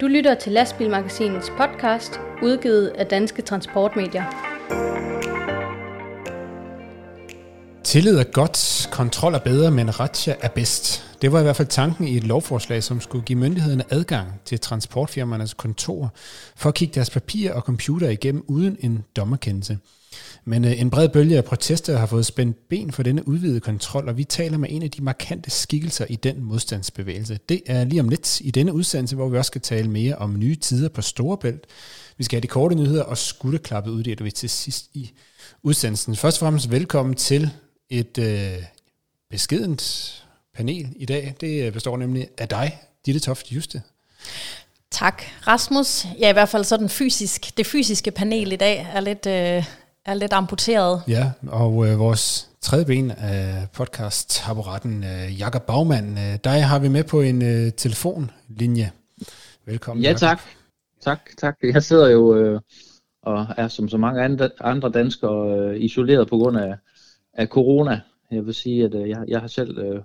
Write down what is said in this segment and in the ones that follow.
Du lytter til Lastbilmagasinets podcast, udgivet af Danske Transportmedier. Tillid er godt, kontrol er bedre, men Ratcha er bedst. Det var i hvert fald tanken i et lovforslag, som skulle give myndighederne adgang til transportfirmaernes kontor for at kigge deres papirer og computer igennem uden en dommerkendelse. Men øh, en bred bølge af protester har fået spændt ben for denne udvidede kontrol, og vi taler med en af de markante skikkelser i den modstandsbevægelse. Det er lige om lidt i denne udsendelse, hvor vi også skal tale mere om nye tider på Storebælt. Vi skal have de korte nyheder og skutteklappet uddeler vi til sidst i udsendelsen. Først og fremmest velkommen til et øh, beskedent panel i dag. Det består nemlig af dig, Ditte Toft Juste. Tak, Rasmus. Ja, i hvert fald så den fysisk, det fysiske panel i dag er lidt, øh, er lidt amputeret. Ja, og øh, vores tredje ben af podcast Taburetten, øh, Jakob Bagmann. Øh, dig har vi med på en øh, telefonlinje. Velkommen. Ja, tak. Tak, tak. Jeg sidder jo øh, og er som så mange andre, andre danskere øh, isoleret på grund af, af corona. Jeg vil sige, at øh, jeg, jeg har selv øh,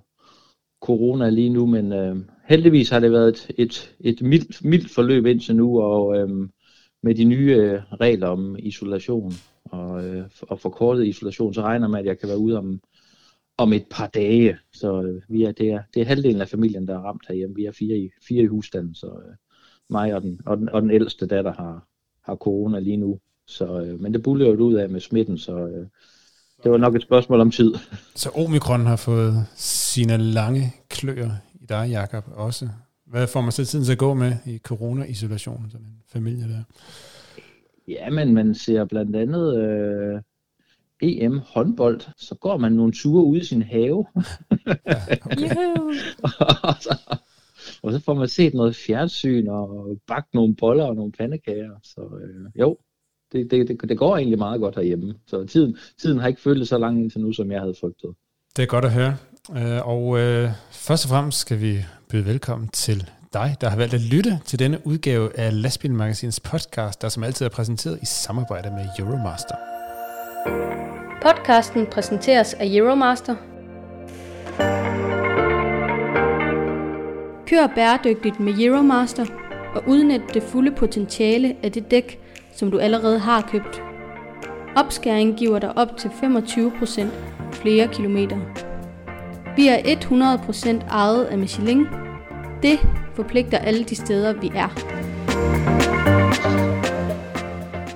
corona lige nu, men øh, heldigvis har det været et, et, et mildt, mildt forløb indtil nu, og øh, med de nye øh, regler om isolation og, øh, og forkortet isolation, så regner man, at jeg kan være ude om, om et par dage. Så øh, vi er, det, er, det er halvdelen af familien, der er ramt herhjemme. Vi er fire i, fire i husstanden, så øh, mig og den, og, den, og den ældste datter har, har corona lige nu. Så, øh, men det buller jo ud af med smitten, så øh, det var nok et spørgsmål om tid. Så omikron har fået sine lange kløer i dig, Jakob, også. Hvad får man så tiden til at gå med i corona-isolation, sådan en familie der? Ja, men man ser blandt andet øh, EM håndbold, så går man nogle ture ude i sin have. ja, okay. og, så, og så får man set noget fjernsyn og bagt nogle boller og nogle pandekager. Så øh, jo, det, det, det, det går egentlig meget godt herhjemme. Så tiden, tiden har ikke følt så lang indtil nu, som jeg havde frygtet. Det er godt at høre. Øh, og øh, først og fremmest skal vi byde velkommen til dig, der har valgt at lytte til denne udgave af Lastbilmagasinets podcast, der som altid er præsenteret i samarbejde med Euromaster. Podcasten præsenteres af Euromaster. Kør bæredygtigt med Euromaster og udnyt det fulde potentiale af det dæk, som du allerede har købt. Opskæring giver dig op til 25% flere kilometer. Vi er 100% ejet af Michelin. Det forpligter alle de steder, vi er.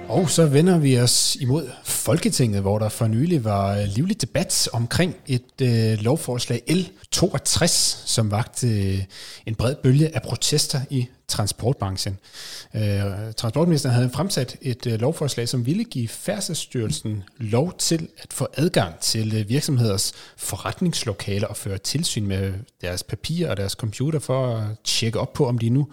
Og så vender vi os imod Folketinget, hvor der for nylig var øh, livlig debat omkring et øh, lovforslag L62, som vagte øh, en bred bølge af protester i transportbranchen. Øh, transportministeren havde fremsat et øh, lovforslag, som ville give Færdselsstyrelsen lov til at få adgang til øh, virksomheders forretningslokaler og føre tilsyn med deres papirer og deres computer for at tjekke op på, om de nu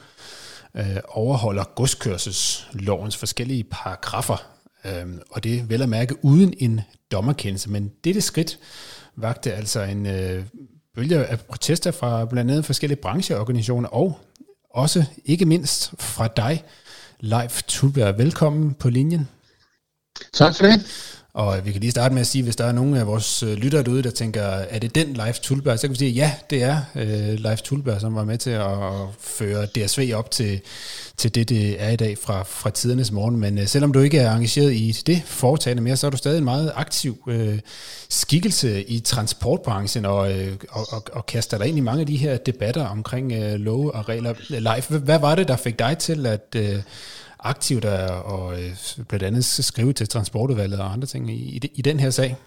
øh, overholder godskørselslovens forskellige paragrafer. Øh, og det vel at mærke uden en dommerkendelse. Men dette skridt vagte altså en øh, bølge af protester fra blandt andet forskellige brancheorganisationer og også ikke mindst fra dig, Leif Tulberg. Velkommen på linjen. Tak for det. Og vi kan lige starte med at sige, hvis der er nogen af vores øh, lyttere derude, der tænker, er det den Leif Tulberg? Så kan vi sige, ja, det er uh, Leif Tulberg, som var med til at føre DSV op til, til det, det er i dag fra, fra tidernes morgen. Men uh, selvom du ikke er engageret i det foretagende mere, så er du stadig en meget aktiv uh, skikkelse i transportbranchen og, uh, og, og, og kaster dig ind i mange af de her debatter omkring uh, love og regler. Leif, hvad var det, der fik dig til at... Uh, aktivt og øh, blandt andet skrive til transportudvalget og andre ting i, i, den her sag?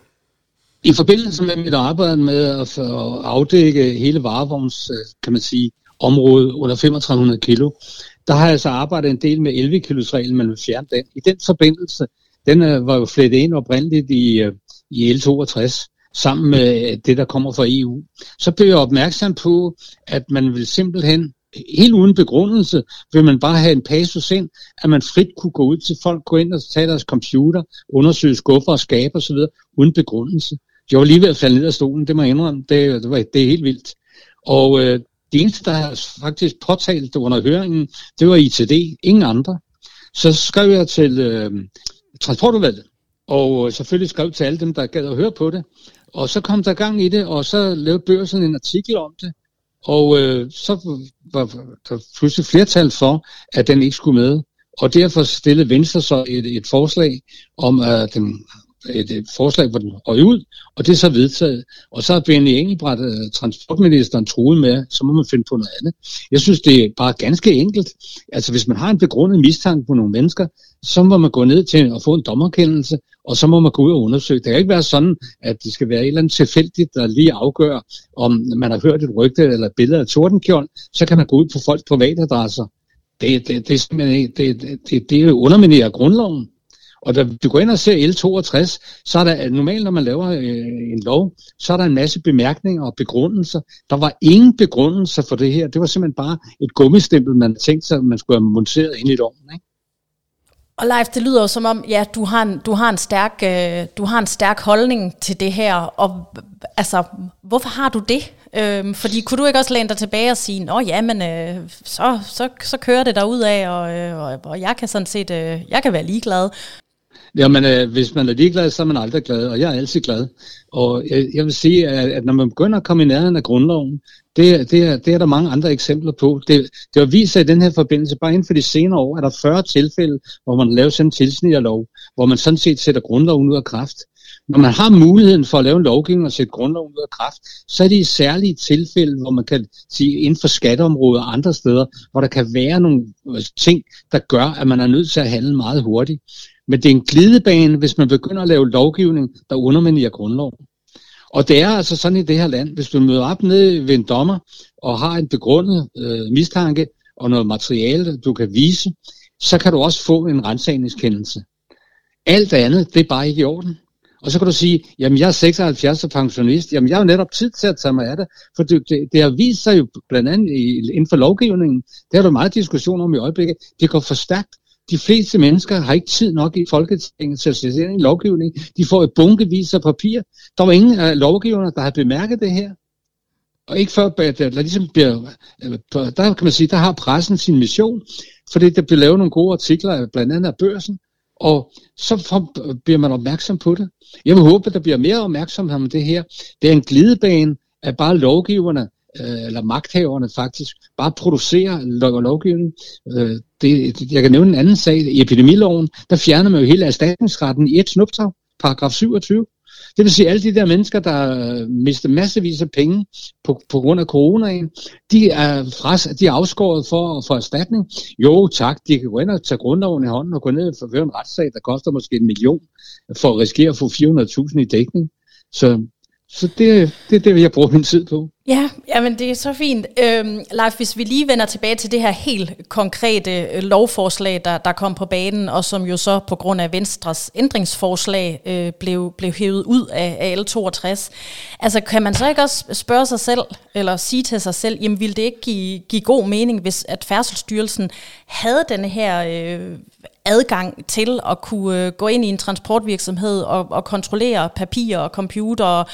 I forbindelse med mit arbejde med at afdække hele varevogns, øh, kan man sige, område under 3500 kilo, der har jeg så arbejdet en del med 11 kilos reglen, men fjerne den. I den forbindelse, den øh, var jo flettet ind oprindeligt i, øh, i L62, sammen med det, der kommer fra EU. Så blev jeg opmærksom på, at man vil simpelthen helt uden begrundelse vil man bare have en passus ind, at man frit kunne gå ud til folk, gå ind og tage deres computer, undersøge skuffer og skabe osv., uden begrundelse. Jeg var lige ved at falde ned af stolen, det må jeg indrømme, det, det, var, det er helt vildt. Og øh, det eneste, der faktisk påtalt det under høringen, det var ITD, ingen andre. Så skrev jeg til øh, transportudvalget, og øh, selvfølgelig skrev til alle dem, der gad at høre på det. Og så kom der gang i det, og så lavede børsen en artikel om det, og øh, så var der pludselig flertal for, at den ikke skulle med. Og derfor stillede Venstre så et, et forslag om, at den et, et forslag, hvor den røg ud, og det er så vedtaget. Og så har Benny Engelbrecht, øh, transportministeren, troet med, så må man finde på noget andet. Jeg synes, det er bare ganske enkelt. Altså, hvis man har en begrundet mistanke på nogle mennesker, så må man gå ned til at få en dommerkendelse, og så må man gå ud og undersøge. Det kan ikke være sådan, at det skal være et eller andet tilfældigt, der lige afgør, om man har hørt et rygte eller et billede af Tordenkjold, så kan man gå ud på folks private adresser. Det, det, det, det, det, det, det underminerer grundloven. Og da du går ind og ser L62, så er der normalt, når man laver øh, en lov, så er der en masse bemærkninger og begrundelser. Der var ingen begrundelser for det her. Det var simpelthen bare et gummistempel, man tænkte sig, man skulle have monteret ind i loven. Ikke? Og Leif, det lyder jo som om, ja, du har en, du har en, stærk, øh, du har en stærk holdning til det her, og altså, hvorfor har du det? Øhm, fordi kunne du ikke også læne dig tilbage og sige, nå ja, men øh, så, så, så kører det der ud af, og, øh, og, og jeg kan sådan set, øh, jeg kan være ligeglad. Jamen, øh, hvis man er ligeglad, så er man aldrig glad, og jeg er altid glad. Og jeg, jeg vil sige, at, at når man begynder at komme i nærheden af grundloven, det, det, er, det er der mange andre eksempler på. Det, det har vist sig i den her forbindelse, bare inden for de senere år, er der 40 tilfælde, hvor man laver sådan en tilsnigerlov, hvor man sådan set sætter grundloven ud af kraft. Når man har muligheden for at lave en lovgivning og sætte grundloven ud af kraft, så er det i særlige tilfælde, hvor man kan sige inden for skatteområder og andre steder, hvor der kan være nogle ting, der gør, at man er nødt til at handle meget hurtigt. Men det er en glidebane, hvis man begynder at lave lovgivning, der underminerer grundloven. Og det er altså sådan i det her land, hvis du møder op nede ved en dommer og har en begrundet øh, mistanke og noget materiale, du kan vise, så kan du også få en rensagningskendelse. Alt andet, det er bare ikke i orden. Og så kan du sige, jamen jeg er 76 og pensionist, jamen jeg har jo netop tid til at tage mig af det, for det, det, det har vist sig jo blandt andet inden for lovgivningen, det har der meget diskussion om i øjeblikket, det går for stærkt de fleste mennesker har ikke tid nok i Folketinget til at sætte ind i lovgivning. De får et bunkevis af papir. Der var ingen af lovgiverne, der har bemærket det her. Og ikke før, at der, ligesom bliver, der kan man sige, der har pressen sin mission, fordi der bliver lavet nogle gode artikler, blandt andet af børsen, og så bliver man opmærksom på det. Jeg vil håbe, at der bliver mere opmærksomhed om det her. Det er en glidebane, af bare lovgiverne øh, eller magthaverne faktisk, bare producerer lov- lovgivning. Øh, det, jeg kan nævne en anden sag. I epidemiloven, der fjerner man jo hele erstatningsretten i et snuptag, paragraf 27. Det vil sige, at alle de der mennesker, der mister massevis af penge på, på grund af coronaen, de er, fras, de er afskåret for, for erstatning. Jo tak, de kan gå ind og tage grundloven i hånden og gå ned og føre en retssag, der koster måske en million, for at risikere at få 400.000 i dækning. Så så det, det er det, jeg bruger min tid på. Ja, jamen det er så fint. Øhm, Leif, hvis vi lige vender tilbage til det her helt konkrete øh, lovforslag, der, der kom på banen, og som jo så på grund af Venstres ændringsforslag øh, blev, blev hævet ud af, af L62. Altså kan man så ikke også spørge sig selv, eller sige til sig selv, jamen ville det ikke give, give god mening, hvis at Færdselsstyrelsen havde denne her øh, adgang til at kunne øh, gå ind i en transportvirksomhed og, og kontrollere papirer og computer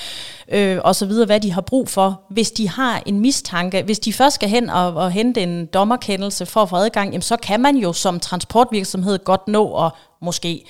øh, og så videre, hvad de har brug for, hvis de har en mistanke. Hvis de først skal hen og, og hente en dommerkendelse for at få adgang, jamen, så kan man jo som transportvirksomhed godt nå at måske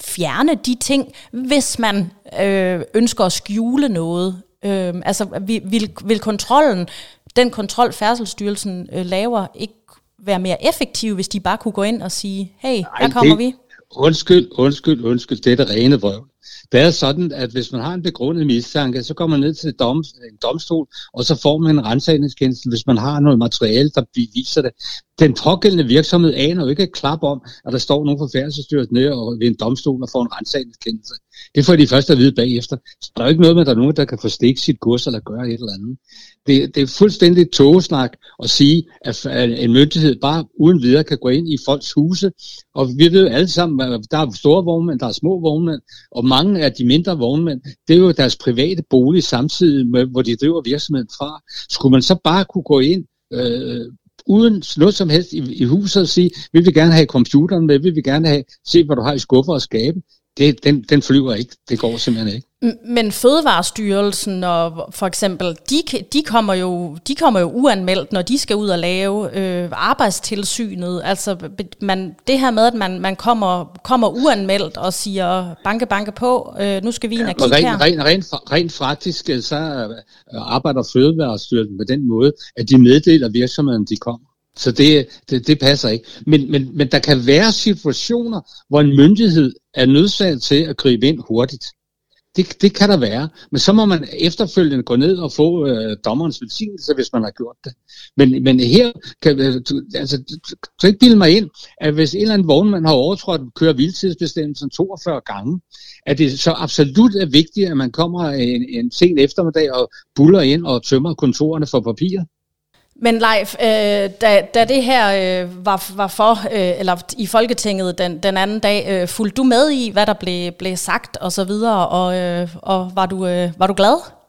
fjerne de ting, hvis man øh, ønsker at skjule noget. Øh, altså vil, vil kontrollen, den kontrol Færdselsstyrelsen øh, laver, ikke være mere effektive, hvis de bare kunne gå ind og sige, hey, Ej, her kommer det, vi? Undskyld, undskyld, undskyld, det er det rene vrøvl. Det er sådan, at hvis man har en begrundet mistanke, så går man ned til dom, en domstol, og så får man en rensagningskendelse, hvis man har noget materiale, der beviser det. Den pågældende virksomhed aner jo ikke et klap om, at der står nogen fra færdselsstyrelsen nede og ved en domstol og får en rensagningskendelse. Det får de først at vide bagefter. Så der er jo ikke noget med, at der er nogen, der kan forstikke sit kurs eller gøre et eller andet. Det, det er fuldstændig togesnak at sige, at en myndighed bare uden videre kan gå ind i folks huse. Og vi ved alle sammen, at der er store vognmænd, der er små vognmænd, og mange af de mindre vognmænd, det er jo deres private bolig samtidig med, hvor de driver virksomheden fra. Skulle man så bare kunne gå ind øh, uden noget som helst i, i huset og sige, vi vil gerne have computeren med, vi vil gerne have, se hvad du har i skuffer og skabe det, den, den flyver ikke. Det går simpelthen ikke. Men Fødevarestyrelsen og for eksempel, de, de, kommer jo, de kommer jo uanmeldt, når de skal ud og lave øh, arbejdstilsynet. Altså man, det her med, at man, man kommer, kommer uanmeldt og siger, banke, banke på, øh, nu skal vi ind og kigge rent, her. Rent, rent, rent faktisk, øh, så øh, arbejder Fødevarestyrelsen på den måde, at de meddeler virksomheden, de kommer. Så det, det, det passer ikke. Men, men, men der kan være situationer, hvor en myndighed er nødsaget til at gribe ind hurtigt. Det, det kan der være, men så må man efterfølgende gå ned og få øh, dommerens velsignelse, hvis man har gjort det. Men, men her kan øh, du, altså, du, du ikke bilde mig ind, at hvis en eller anden vognmand har overtrådt køre vildtidsbestemmelsen 42 gange, at det så absolut er vigtigt, at man kommer en, en sen eftermiddag og buller ind og tømmer kontorerne for papir. Men Leif, øh, da, da det her øh, var, var for, øh, eller i Folketinget den, den anden dag, øh, fulgte du med i, hvad der blev, blev sagt og så videre, og, øh, og var, du, øh, var du glad?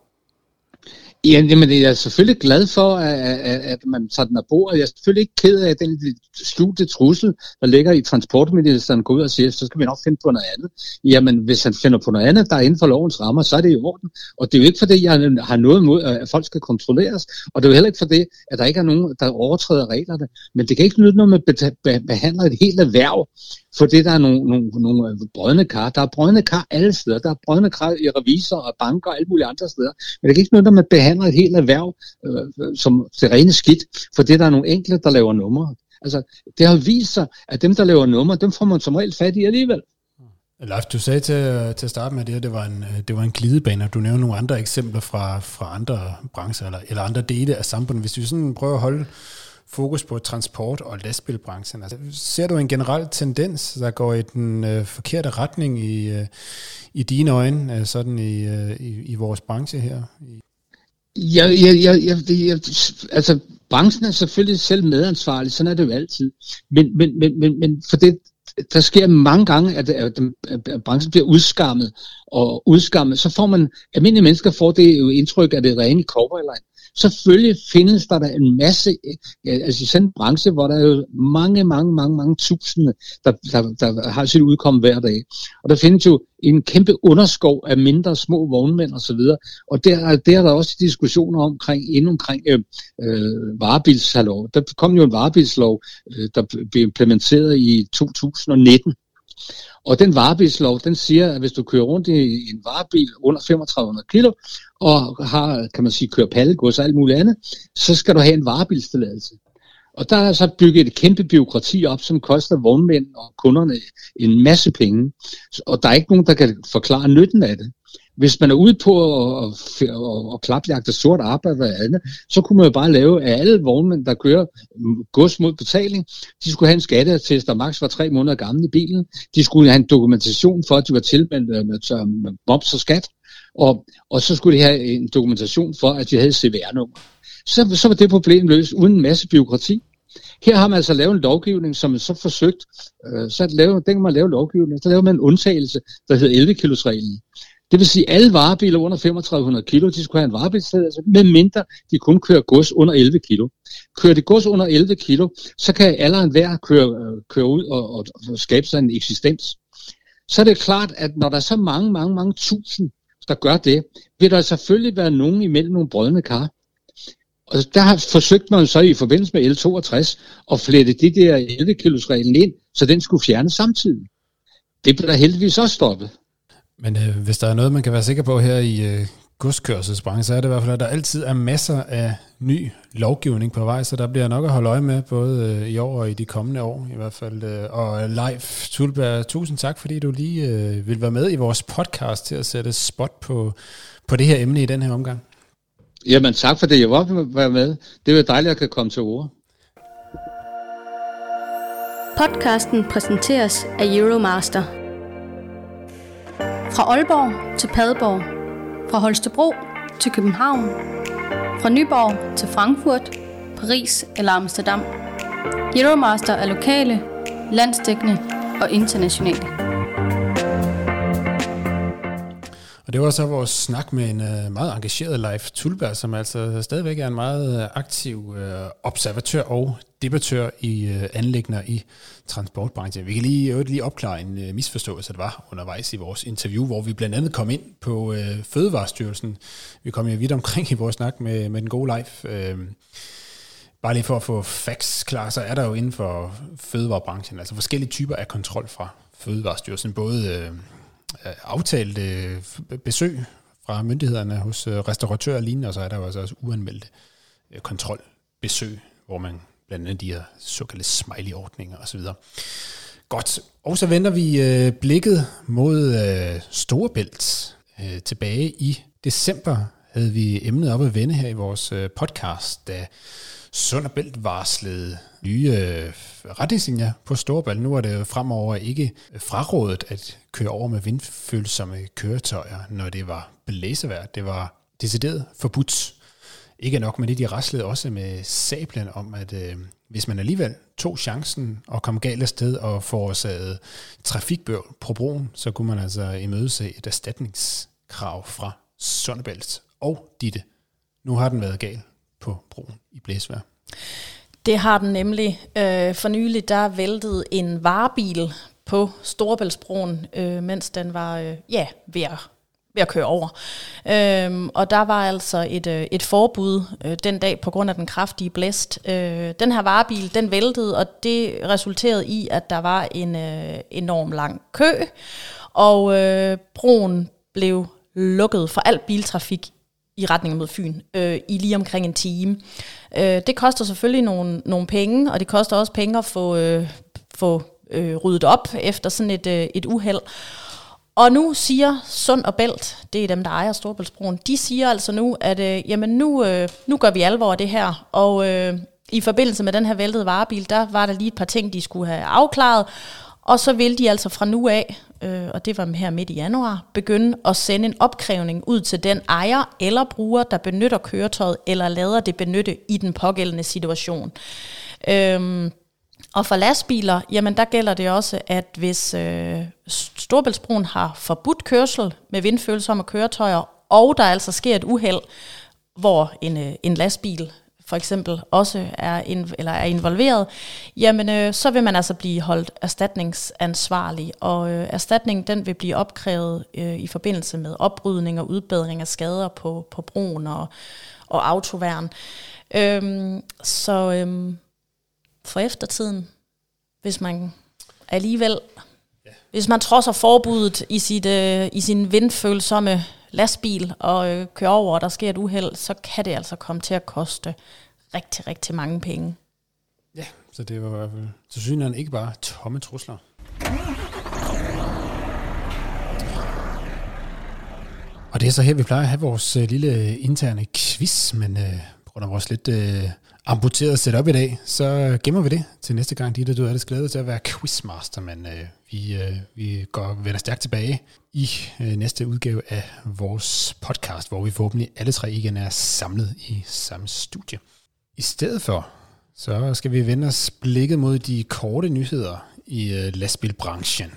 Ja, jamen, jeg er selvfølgelig glad for, at, at, at man tager den af bordet. Jeg er selvfølgelig ikke ked af den skjulte trussel, der ligger i transportministeren, går ud og siger, så skal vi nok finde på noget andet. Jamen, hvis han finder på noget andet, der er inden for lovens rammer, så er det i orden. Og det er jo ikke fordi, jeg har noget imod, at folk skal kontrolleres. Og det er jo heller ikke fordi, at der ikke er nogen, der overtræder reglerne. Men det kan ikke nytte, når man behandler et helt erhverv fordi der er nogle, nogle, nogle øh, brødne kar. Der er brødne kar alle steder. Der er brødne kar i revisor og banker og alle mulige andre steder. Men det kan ikke noget, at man behandler et helt erhverv øh, øh, som det rene skidt, fordi der er nogle enkelte, der laver numre. Altså, det har vist sig, at dem, der laver numre, dem får man som regel fat i alligevel. Leif, du sagde til, til at starte med, at det, her, det, var en, øh, det var en glidebane, og du nævner nogle andre eksempler fra, fra andre brancher eller, eller andre dele af samfundet. Hvis vi sådan prøver at holde fokus på transport- og lastbilbranchen. Altså, ser du en generel tendens, der går i den øh, forkerte retning i, øh, i dine øjne, øh, sådan i, øh, i, i vores branche her? Ja, ja, ja, ja, ja, altså branchen er selvfølgelig selv medansvarlig, sådan er det jo altid. Men, men, men, men, men for det, der sker mange gange, at, at, at branchen bliver udskammet, og udskammet, så får man, almindelige mennesker får det jo indtryk af det rene cowboyline. Selvfølgelig findes der der en masse, altså i sådan en branche, hvor der er jo mange, mange, mange, mange tusinde, der, der, der har sit udkom hver dag. Og der findes jo en kæmpe underskov af mindre små vognmænd osv. Og, og der, der er der også diskussioner omkring, inden omkring øh, øh, varebilsalov. Der kom jo en varebilslov, øh, der blev implementeret i 2019. Og den varebilslov, den siger, at hvis du kører rundt i en varebil under 3500 kilo, og har, kan man sige, kører pallegods og alt muligt andet, så skal du have en varebilstilladelse. Og der er så bygget et kæmpe byråkrati op, som koster vognmænd og kunderne en masse penge. Og der er ikke nogen, der kan forklare nytten af det. Hvis man er ude på at, at, at, at klapjagte sort arbejde eller andet, så kunne man jo bare lave, at alle vognmænd, der kører gods mod betaling, de skulle have en skatteattest, der maks var tre måneder gammel i bilen. De skulle have en dokumentation for, at de var tilmeldt øh, med, med, med moms og skat. Og, og så skulle de have en dokumentation for, at de havde CVR-nummer. Så, så var det problem løst uden en masse byråkrati. Her har man altså lavet en lovgivning, som man så forsøgt, øh, så at lave, den man lave lovgivning, så laver man en undtagelse, der hedder 11 kilos reglen. Det vil sige, at alle varebiler under 3500 kilo, de skulle have en varebilstilladelse, medmindre de kun kører gods under 11 kilo. Kører de gods under 11 kilo, så kan alle hver køre, øh, køre ud og, og, og skabe sig en eksistens. Så er det klart, at når der er så mange, mange, mange tusind, der gør det, vil der selvfølgelig være nogen imellem nogle brødne kar. Og der har forsøgt man så i forbindelse med L62 at flette det der 11 kilos reglen ind, så den skulle fjernes samtidig. Det blev der heldigvis også stoppet. Men øh, hvis der er noget, man kan være sikker på her i øh, godskørselsbranchen, så er det i hvert fald, at der altid er masser af ny lovgivning på vej, så der bliver nok at holde øje med, både øh, i år og i de kommende år i hvert fald. Øh, og Leif Tulberg, tusind tak, fordi du lige øh, vil være med i vores podcast til at sætte spot på, på det her emne i den her omgang. Jamen tak for det, jeg var være med. Det er jo dejligt, at jeg kan komme til ord. Podcasten præsenteres af Euromaster. Fra Aalborg til Padborg. Fra Holstebro til København. Fra Nyborg til Frankfurt, Paris eller Amsterdam. Euromaster er lokale, landsdækkende og internationale. Og det var så vores snak med en øh, meget engageret Leif Tulberg, som altså stadigvæk er en meget øh, aktiv øh, observatør og debattør i anlægner i transportbranchen. Vi kan lige, lige opklare en misforståelse, der var undervejs i vores interview, hvor vi blandt andet kom ind på Fødevarestyrelsen. Vi kom jo vidt omkring i vores snak med, med den gode Leif. Uh, bare lige for at få facts klar, så er der jo inden for fødevarebranchen, altså forskellige typer af kontrol fra Fødevarestyrelsen, både Øh, aftalt øh, besøg fra myndighederne hos øh, restauratører og lignende, og så er der jo altså også uanmeldte øh, kontrolbesøg, hvor man blandt andet de her såkaldte smiley-ordninger osv. Godt, og så vender vi øh, blikket mod øh, Storebælt. Øh, tilbage i december havde vi emnet op at vende her i vores øh, podcast, da Sund og Bælt varslede nye øh, retningslinjer på Storebælt. Nu er det fremover ikke frarådet at køre over med vindfølsomme køretøjer, når det var blæsevejr. Det var decideret forbudt. Ikke nok med det, de raslede også med sablen om, at øh, hvis man alligevel tog chancen og kom galt sted og forårsagede trafikbøvl på broen, så kunne man altså imødese et erstatningskrav fra Sundebælt og Ditte. Nu har den været gal på broen i Blæsvær. Det har den nemlig. Øh, for nylig der væltede en varebil på Storebæltsbroen, øh, mens den var øh, ja, ved, at, ved at køre over. Øh, og der var altså et, øh, et forbud øh, den dag på grund af den kraftige blæst. Øh, den her varebil, den væltede, og det resulterede i, at der var en øh, enorm lang kø, og øh, broen blev lukket for al biltrafik i retning mod Fyn øh, i lige omkring en time. Øh, det koster selvfølgelig nogle, nogle penge, og det koster også penge at få, øh, få øh, ryddet op efter sådan et, øh, et uheld. Og nu siger Sund og Bælt, det er dem, der ejer Storbæltsbroen, de siger altså nu, at øh, jamen nu, øh, nu gør vi alvor af det her. Og øh, i forbindelse med den her væltede varebil, der var der lige et par ting, de skulle have afklaret. Og så vil de altså fra nu af, øh, og det var her midt i januar, begynde at sende en opkrævning ud til den ejer eller bruger, der benytter køretøjet eller lader det benytte i den pågældende situation. Øhm, og for lastbiler, jamen der gælder det også, at hvis øh, Storbæltsbroen har forbudt kørsel med vindfølsomme køretøjer, og der altså sker et uheld, hvor en, øh, en lastbil for eksempel også er, inv- eller er involveret, jamen øh, så vil man altså blive holdt erstatningsansvarlig, og øh, erstatningen den vil blive opkrævet øh, i forbindelse med oprydning og udbedring af skader på, på broen og, og autoværn. Øhm, så øhm, for eftertiden, hvis man alligevel hvis man trodser forbuddet i, sit, øh, i sin vindfølsomme lastbil og øh, kører over, og der sker et uheld, så kan det altså komme til at koste rigtig, rigtig mange penge. Ja, så det var i hvert fald til synligheden ikke bare tomme trusler. Og det er så her, vi plejer at have vores øh, lille øh, interne quiz, men øh, på grund af vores lidt øh, amputerede setup i dag, så øh, gemmer vi det til næste gang. Ditte, du er det glædet til at være quizmaster, men øh, vi, øh, vi går vender stærkt tilbage i øh, næste udgave af vores podcast, hvor vi forhåbentlig alle tre igen er samlet i samme studie. I stedet for, så skal vi vende os blikket mod de korte nyheder i øh, lastbilbranchen.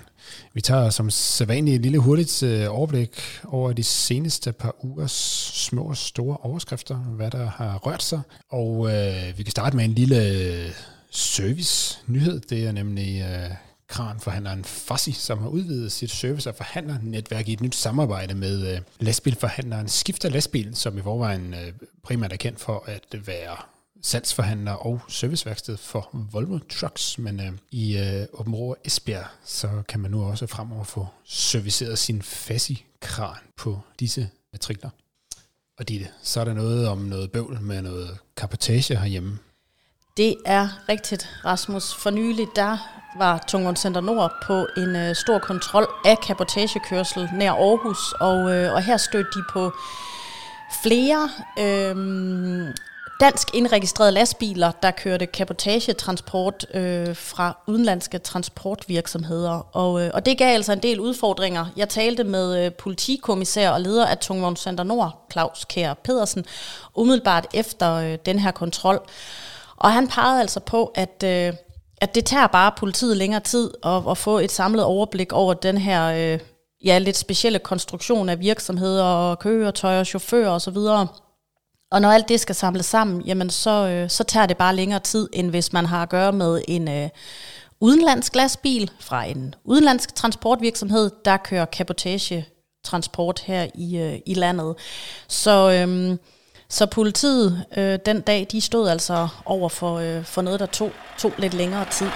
Vi tager som sædvanligt et lille hurtigt øh, overblik over de seneste par ugers små og store overskrifter, hvad der har rørt sig. Og øh, vi kan starte med en lille øh, service-nyhed. Det er nemlig øh, kranforhandleren Fassi, som har udvidet sit service- og forhandlernetværk i et nyt samarbejde med øh, lastbilforhandleren Skifter Lastbil, som i forvejen øh, primært er kendt for at være salgsforhandler og serviceværksted for Volvo Trucks, men øh, i øh, Åben Esbjerg, så kan man nu også fremover få serviceret sin Fassi-kran på disse matrikler. Og Ditte, så er der noget om noget bøvl med noget kapotage herhjemme. Det er rigtigt, Rasmus. For nylig, der var Tungvogn Center Nord på en øh, stor kontrol af kapotagekørsel nær Aarhus, og, øh, og her stødte de på flere øh, dansk indregistrerede lastbiler, der kørte kapotagetransport øh, fra udenlandske transportvirksomheder. Og, øh, og det gav altså en del udfordringer. Jeg talte med øh, politikommissær og leder af Tungvogn Center Nord, Claus Kær Pedersen, umiddelbart efter øh, den her kontrol. Og han pegede altså på, at, øh, at det tager bare politiet længere tid at, at få et samlet overblik over den her... Øh, ja, lidt specielle konstruktion af virksomheder og køretøjer, chauffører osv., og når alt det skal samles sammen, jamen så, øh, så tager det bare længere tid, end hvis man har at gøre med en øh, udenlandsk glasbil fra en udenlandsk transportvirksomhed, der kører kapotage transport her i, øh, i landet. Så, øh, så politiet øh, den dag, de stod altså over for, øh, for noget, der tog, tog lidt længere tid.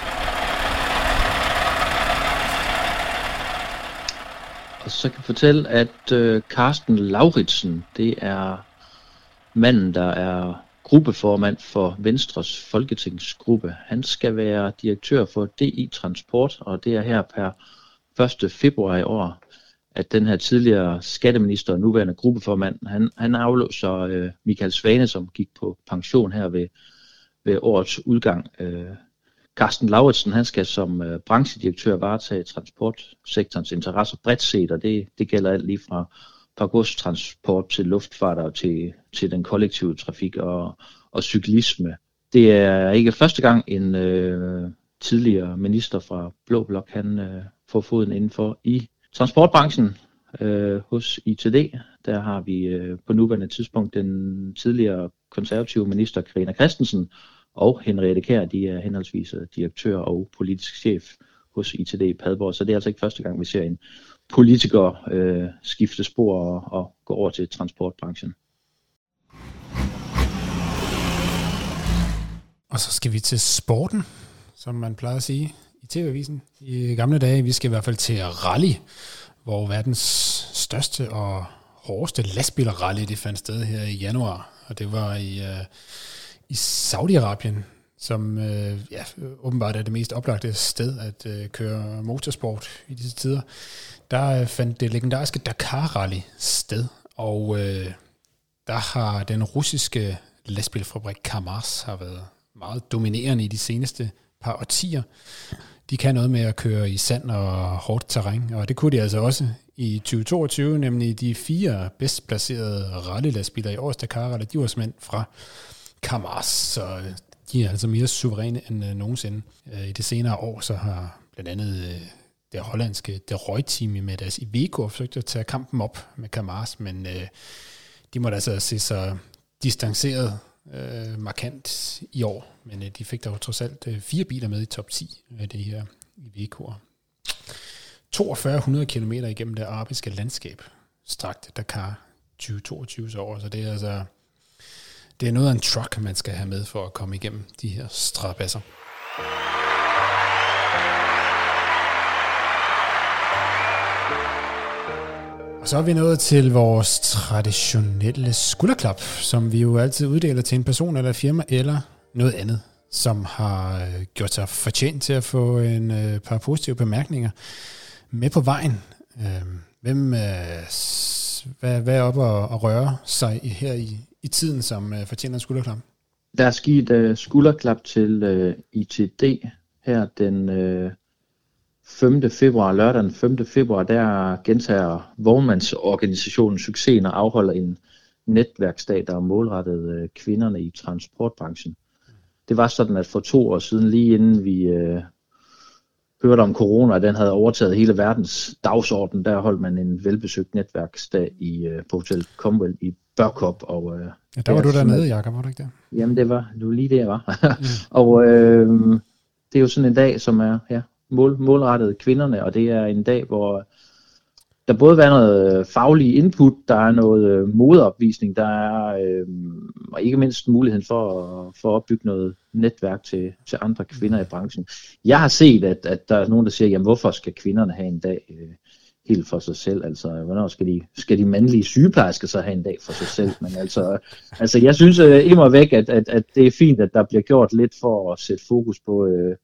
Og så kan jeg fortælle, at øh, Carsten Lauritsen, det er manden, der er gruppeformand for Venstres folketingsgruppe. Han skal være direktør for DI Transport, og det er her per 1. februar i år, at den her tidligere skatteminister og nuværende gruppeformand, han, han afløser øh, Michael Svane, som gik på pension her ved, ved årets udgang. Øh, Carsten Lauritsen, han skal som øh, branchedirektør varetage transportsektorens interesser bredt set, og det, det gælder alt lige fra, fra godstransport til luftfart og til, til den kollektive trafik og, og cyklisme. Det er ikke første gang en øh, tidligere minister fra Blå Blok, han øh, får foden indenfor i transportbranchen øh, hos ITD. Der har vi øh, på nuværende tidspunkt den tidligere konservative minister Karina Christensen og Henriette Kær, de er henholdsvis øh, direktør og politisk chef hos ITD i Padborg. Så det er altså ikke første gang, vi ser en politiker øh, skifte spor og, og gå over til transportbranchen. Og så skal vi til sporten, som man plejer at sige i TV-avisen i gamle dage. Vi skal i hvert fald til rally, hvor verdens største og hårdeste lastbilrally det fandt sted her i januar. Og det var i, øh, i Saudi-Arabien, som øh, ja, åbenbart er det mest oplagte sted at øh, køre motorsport i disse tider. Der øh, fandt det legendariske Dakar Rally sted, og øh, der har den russiske lastbilfabrik Kamaz har været meget dominerende i de seneste par årtier. De kan noget med at køre i sand og hårdt terræn, og det kunne de altså også i 2022, nemlig de fire bedst placerede rallylastbiler i års Dakar Rally, de var simpelthen fra Kamaz, så de er altså mere suveræne end øh, nogensinde. Øh, I det senere år så har blandt andet øh, det hollandske Deroy-team med deres Iveco forsøgt at tage kampen op med Kamaz, men de måtte altså se sig distanceret øh, markant i år, men øh, de fik dog trods alt øh, fire biler med i top 10 af øh, det her i VK'er. 4200 km igennem det arabiske landskab strakte Dakar 2022 så over, så det er altså det er noget af en truck, man skal have med for at komme igennem de her strabasser. Og så er vi nået til vores traditionelle skulderklap, som vi jo altid uddeler til en person eller et firma eller noget andet, som har øh, gjort sig fortjent til at få en øh, par positive bemærkninger med på vejen. Øhm, hvem, øh, hvad, hvad er op og, røre sig her i, i tiden, som øh, fortjener en skulderklap? Der er sket skulderklap til ITD her den 5. februar, lørdag den 5. februar, der gentager vognmandsorganisationen succesen og afholder en netværksdag, der er målrettet øh, kvinderne i transportbranchen. Det var sådan, at for to år siden, lige inden vi øh, hørte om corona, den havde overtaget hele verdens dagsorden, der holdt man en velbesøgt netværksdag i, øh, på Hotel Comwell i Børkop. Og, øh, ja, der var du dernede, Jacob, var du ikke der? Jamen, det var, var lige det, jeg var. ja. og øh, det er jo sådan en dag, som er ja, mål, målrettet kvinderne, og det er en dag, hvor øh, der både er noget øh, faglig input, der er noget øh, modeopvisning, der er øh, og ikke mindst muligheden for, for at opbygge noget netværk til, til andre kvinder i branchen. Jeg har set, at, at der er nogen, der siger, jamen hvorfor skal kvinderne have en dag øh, helt for sig selv? Altså, hvornår skal de, skal de mandlige sygeplejersker så have en dag for sig selv? Men altså, altså jeg synes øh, immer væk, at, at, at det er fint, at der bliver gjort lidt for at sætte fokus på, øh,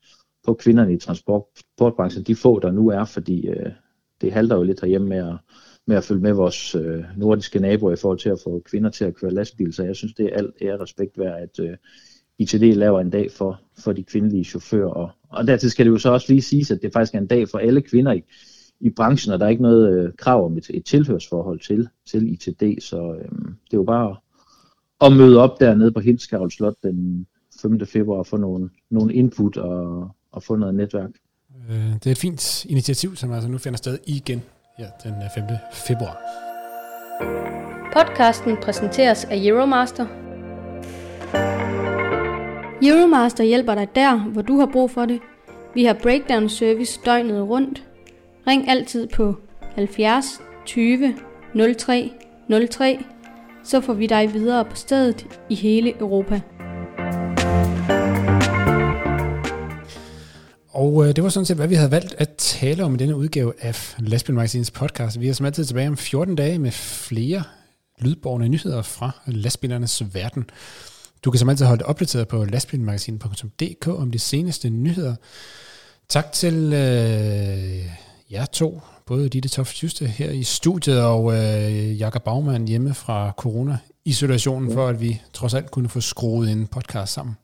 på kvinderne i transportbranchen, de få der nu er, fordi øh, det halter jo lidt herhjemme med at, med at følge med vores øh, nordiske naboer i forhold til at få kvinder til at køre lastbil, så jeg synes, det er alt ære respekt værd, at øh, ITD laver en dag for, for de kvindelige chauffører, og, og dertil skal det jo så også lige siges, at det faktisk er en dag for alle kvinder i, i branchen, og der er ikke noget øh, krav om et, et tilhørsforhold til, til ITD, så øh, det er jo bare at møde op dernede på Hinskavl Slot den 5. februar og få nogle, nogle input og, og få noget netværk. Øh, det er et fint initiativ, som altså nu finder sted igen her den 5. februar. Podcasten præsenteres af Euromaster. Euromaster hjælper dig der, hvor du har brug for det. Vi har breakdown service døgnet rundt. Ring altid på 70 20 03 03, så får vi dig videre på stedet i hele Europa. Og øh, det var sådan set, hvad vi havde valgt at tale om i denne udgave af Lastbilmagasinets podcast. Vi er som altid tilbage om 14 dage med flere lydborgende nyheder fra lastbilernes verden. Du kan som altid holde dig opdateret på lastbilmagasin.dk om de seneste nyheder. Tak til øh, jer to, både Ditte Toft Juste her i studiet og øh, Jakob Bagman hjemme fra corona-isolationen, for at vi trods alt kunne få skruet en podcast sammen.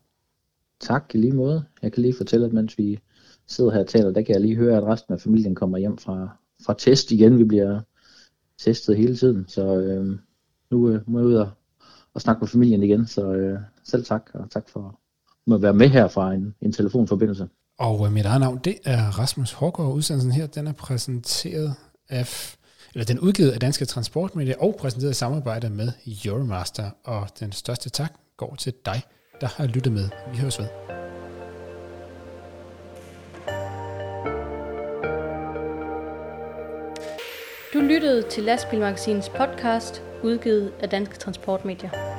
Tak i lige måde. Jeg kan lige fortælle, at mens vi sidder her og taler, der kan jeg lige høre, at resten af familien kommer hjem fra, fra test igen. Vi bliver testet hele tiden, så øhm, øh, nu øh, må jeg ud og, og snakke med familien igen. Så øh, selv tak, og tak for at være med her fra en, en telefonforbindelse. Og øh, mit eget navn, det er Rasmus Hårgaard. Udsendelsen her, den er præsenteret af, eller den udgivet af Danske Transportmedier og præsenteret i samarbejde med Euromaster. Og den største tak går til dig, der har lyttet med. Vi høres ved. Lyttede til Lastbilmagasinets podcast, udgivet af Danske Transportmedier.